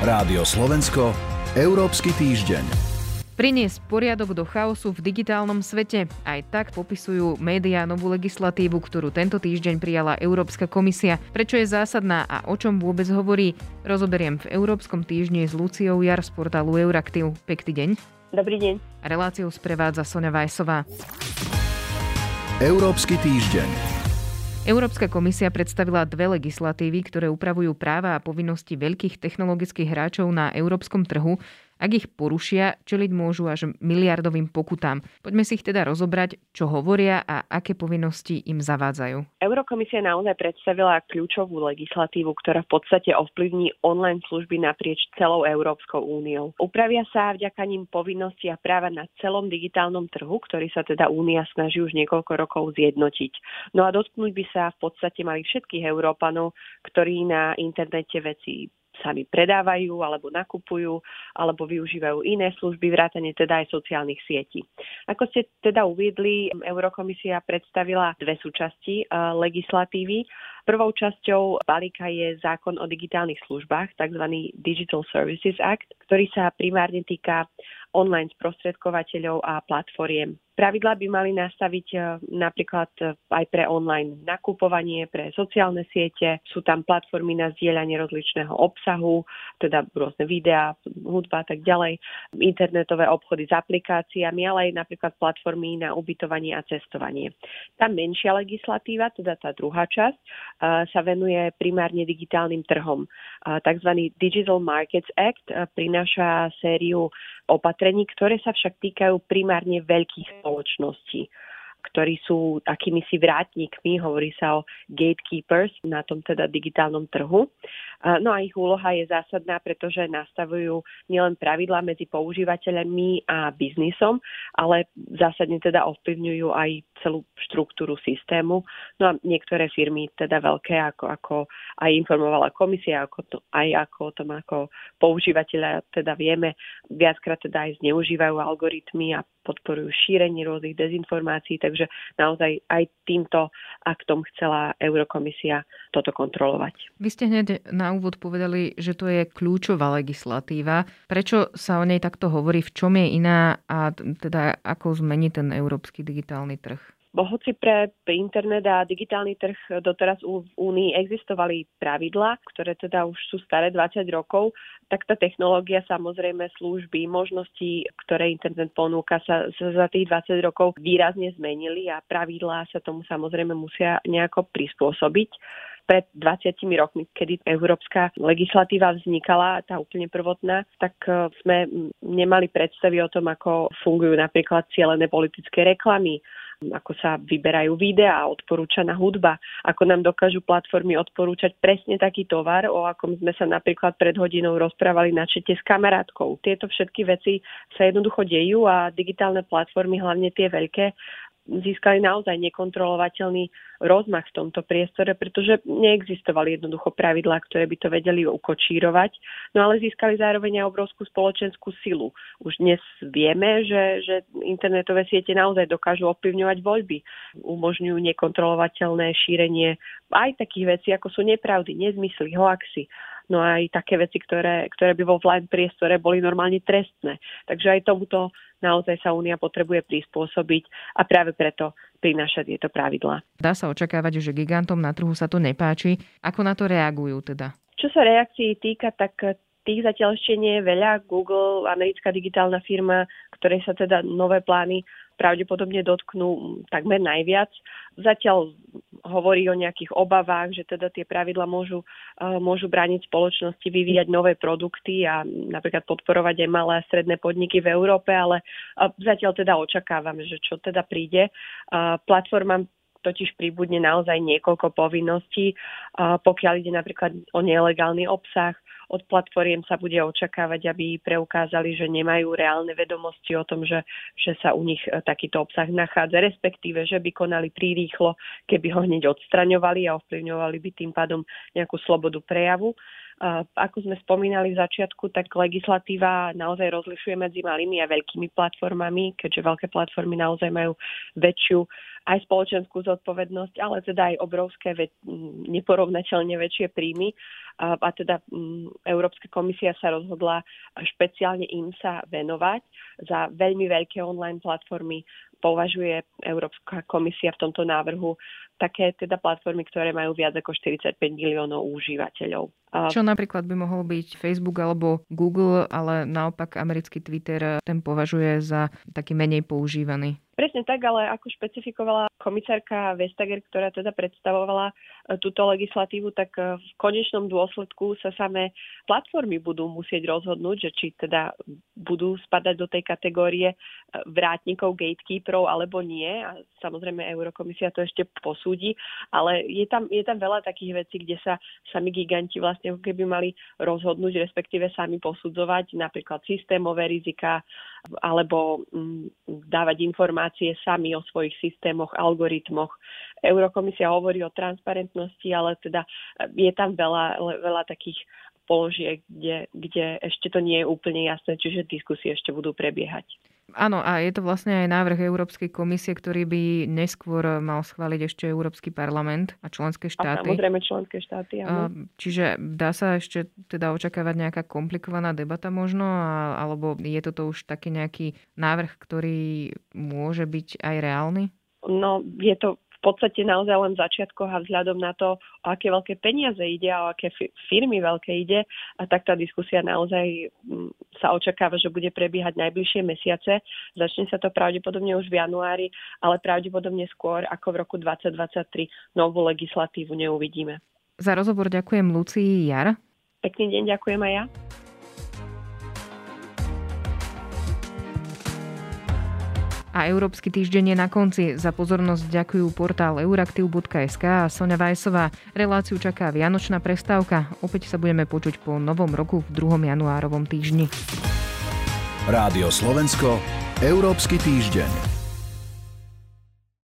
Rádio Slovensko, Európsky týždeň. Priniesť poriadok do chaosu v digitálnom svete. Aj tak popisujú médiá novú legislatívu, ktorú tento týždeň prijala Európska komisia. Prečo je zásadná a o čom vôbec hovorí, rozoberiem v Európskom týždni s Luciou Jar z portálu Euraktiv. Pekný deň. Dobrý deň. Reláciu sprevádza Sonja Vajsová. Európsky týždeň. Európska komisia predstavila dve legislatívy, ktoré upravujú práva a povinnosti veľkých technologických hráčov na európskom trhu ak ich porušia, čeliť môžu až miliardovým pokutám. Poďme si ich teda rozobrať, čo hovoria a aké povinnosti im zavádzajú. Eurokomisia naozaj predstavila kľúčovú legislatívu, ktorá v podstate ovplyvní online služby naprieč celou Európskou úniou. Upravia sa vďaka ním povinnosti a práva na celom digitálnom trhu, ktorý sa teda únia snaží už niekoľko rokov zjednotiť. No a dotknúť by sa v podstate mali všetkých Európanov, ktorí na internete veci sami predávajú alebo nakupujú alebo využívajú iné služby, vrátane teda aj sociálnych sietí. Ako ste teda uviedli, Eurokomisia predstavila dve súčasti uh, legislatívy. Prvou časťou balíka je zákon o digitálnych službách, tzv. Digital Services Act, ktorý sa primárne týka online sprostredkovateľov a platformiem. Pravidlá by mali nastaviť e, napríklad e, aj pre online nakupovanie, pre sociálne siete. Sú tam platformy na zdieľanie rozličného obsahu, teda rôzne videá, hudba a tak ďalej, internetové obchody s aplikáciami, ale aj napríklad platformy na ubytovanie a cestovanie. Tá menšia legislatíva, teda tá druhá časť, sa venuje primárne digitálnym trhom. Tzv. Digital Markets Act prináša sériu opatrení, ktoré sa však týkajú primárne veľkých spoločností ktorí sú akými si vrátnikmi, hovorí sa o gatekeepers na tom teda digitálnom trhu. No a ich úloha je zásadná, pretože nastavujú nielen pravidlá medzi používateľmi a biznisom, ale zásadne teda ovplyvňujú aj celú štruktúru systému. No a niektoré firmy, teda veľké, ako, ako aj informovala komisia, ako to, aj ako o tom, ako používateľa teda vieme, viackrát teda aj zneužívajú algoritmy a podporujú šírenie rôznych dezinformácií, takže naozaj aj týmto aktom chcela Eurokomisia toto kontrolovať. Vy ste hneď na úvod povedali, že to je kľúčová legislatíva. Prečo sa o nej takto hovorí? V čom je iná a teda ako zmení ten európsky digitálny trh? Bo hoci pre internet a digitálny trh doteraz v Únii existovali pravidlá, ktoré teda už sú staré 20 rokov, tak tá technológia, samozrejme služby, možnosti, ktoré internet ponúka, sa, za tých 20 rokov výrazne zmenili a pravidlá sa tomu samozrejme musia nejako prispôsobiť pred 20 rokmi, kedy európska legislatíva vznikala, tá úplne prvotná, tak e, sme nemali predstavy o tom, ako fungujú napríklad cielené politické reklamy, ako sa vyberajú videá, odporúčaná hudba, ako nám dokážu platformy odporúčať presne taký tovar, o akom sme sa napríklad pred hodinou rozprávali na čete s kamarátkou. Tieto všetky veci sa jednoducho dejú a digitálne platformy, hlavne tie veľké, získali naozaj nekontrolovateľný rozmach v tomto priestore, pretože neexistovali jednoducho pravidlá, ktoré by to vedeli ukočírovať, no ale získali zároveň aj obrovskú spoločenskú silu. Už dnes vieme, že, že internetové siete naozaj dokážu ovplyvňovať voľby, umožňujú nekontrolovateľné šírenie aj takých vecí, ako sú nepravdy, nezmysly, hoaxy no aj také veci, ktoré, ktoré by vo offline priestore boli normálne trestné. Takže aj tomuto naozaj sa Únia potrebuje prispôsobiť a práve preto prináša tieto pravidlá. Dá sa očakávať, že gigantom na trhu sa to nepáči. Ako na to reagujú teda? Čo sa reakcií týka, tak tých zatiaľ ešte nie je veľa. Google, americká digitálna firma, ktorej sa teda nové plány pravdepodobne dotknú takmer najviac. Zatiaľ hovorí o nejakých obavách, že teda tie pravidla môžu, e, môžu brániť spoločnosti vyvíjať nové produkty a napríklad podporovať aj malé a stredné podniky v Európe, ale e, zatiaľ teda očakávame, že čo teda príde. E, platforma totiž príbudne naozaj niekoľko povinností, pokiaľ ide napríklad o nelegálny obsah, od platformiem sa bude očakávať, aby preukázali, že nemajú reálne vedomosti o tom, že, že sa u nich e, takýto obsah nachádza, respektíve, že by konali prirýchlo, keby ho hneď odstraňovali a ovplyvňovali by tým pádom nejakú slobodu prejavu. Ako sme spomínali v začiatku, tak legislatíva naozaj rozlišuje medzi malými a veľkými platformami, keďže veľké platformy naozaj majú väčšiu aj spoločenskú zodpovednosť, ale teda aj obrovské, neporovnateľne väčšie príjmy. A, a teda m, Európska komisia sa rozhodla špeciálne im sa venovať. Za veľmi veľké online platformy považuje Európska komisia v tomto návrhu také teda platformy, ktoré majú viac ako 45 miliónov užívateľov. Čo napríklad by mohol byť Facebook alebo Google, ale naopak americký Twitter ten považuje za taký menej používaný. Presne tak, ale ako špecifikovala komisárka Vestager, ktorá teda predstavovala e, túto legislatívu, tak e, v konečnom dôsledku sa samé platformy budú musieť rozhodnúť, že či teda budú spadať do tej kategórie vrátnikov, gatekeeperov alebo nie. A samozrejme Eurokomisia to ešte posúdi, ale je tam, je tam veľa takých vecí, kde sa sami giganti vlastne keby mali rozhodnúť, respektíve sami posudzovať napríklad systémové rizika alebo mm, dávať informácie sami o svojich systémoch, algoritmoch. Eurokomisia hovorí o transparentnosti, ale teda je tam veľa, veľa takých položiek, kde, kde ešte to nie je úplne jasné, čiže diskusie ešte budú prebiehať. Áno, a je to vlastne aj návrh Európskej komisie, ktorý by neskôr mal schváliť ešte Európsky parlament a členské štáty. A samozrejme členské štáty, áno. Čiže dá sa ešte teda očakávať nejaká komplikovaná debata možno, alebo je toto už taký nejaký návrh, ktorý môže byť aj reálny? No, je to podstate naozaj len v začiatkoch a vzhľadom na to, o aké veľké peniaze ide a o aké firmy veľké ide, a tak tá diskusia naozaj mm, sa očakáva, že bude prebiehať najbližšie mesiace. Začne sa to pravdepodobne už v januári, ale pravdepodobne skôr ako v roku 2023 novú legislatívu neuvidíme. Za rozhovor ďakujem Lucii Jar. Pekný deň, ďakujem aj ja. A Európsky týždeň je na konci. Za pozornosť ďakujú portál euraktiv.sk a Sonja Vajsová. Reláciu čaká Vianočná prestávka. Opäť sa budeme počuť po novom roku v 2. januárovom týždni. Rádio Slovensko, Európsky týždeň.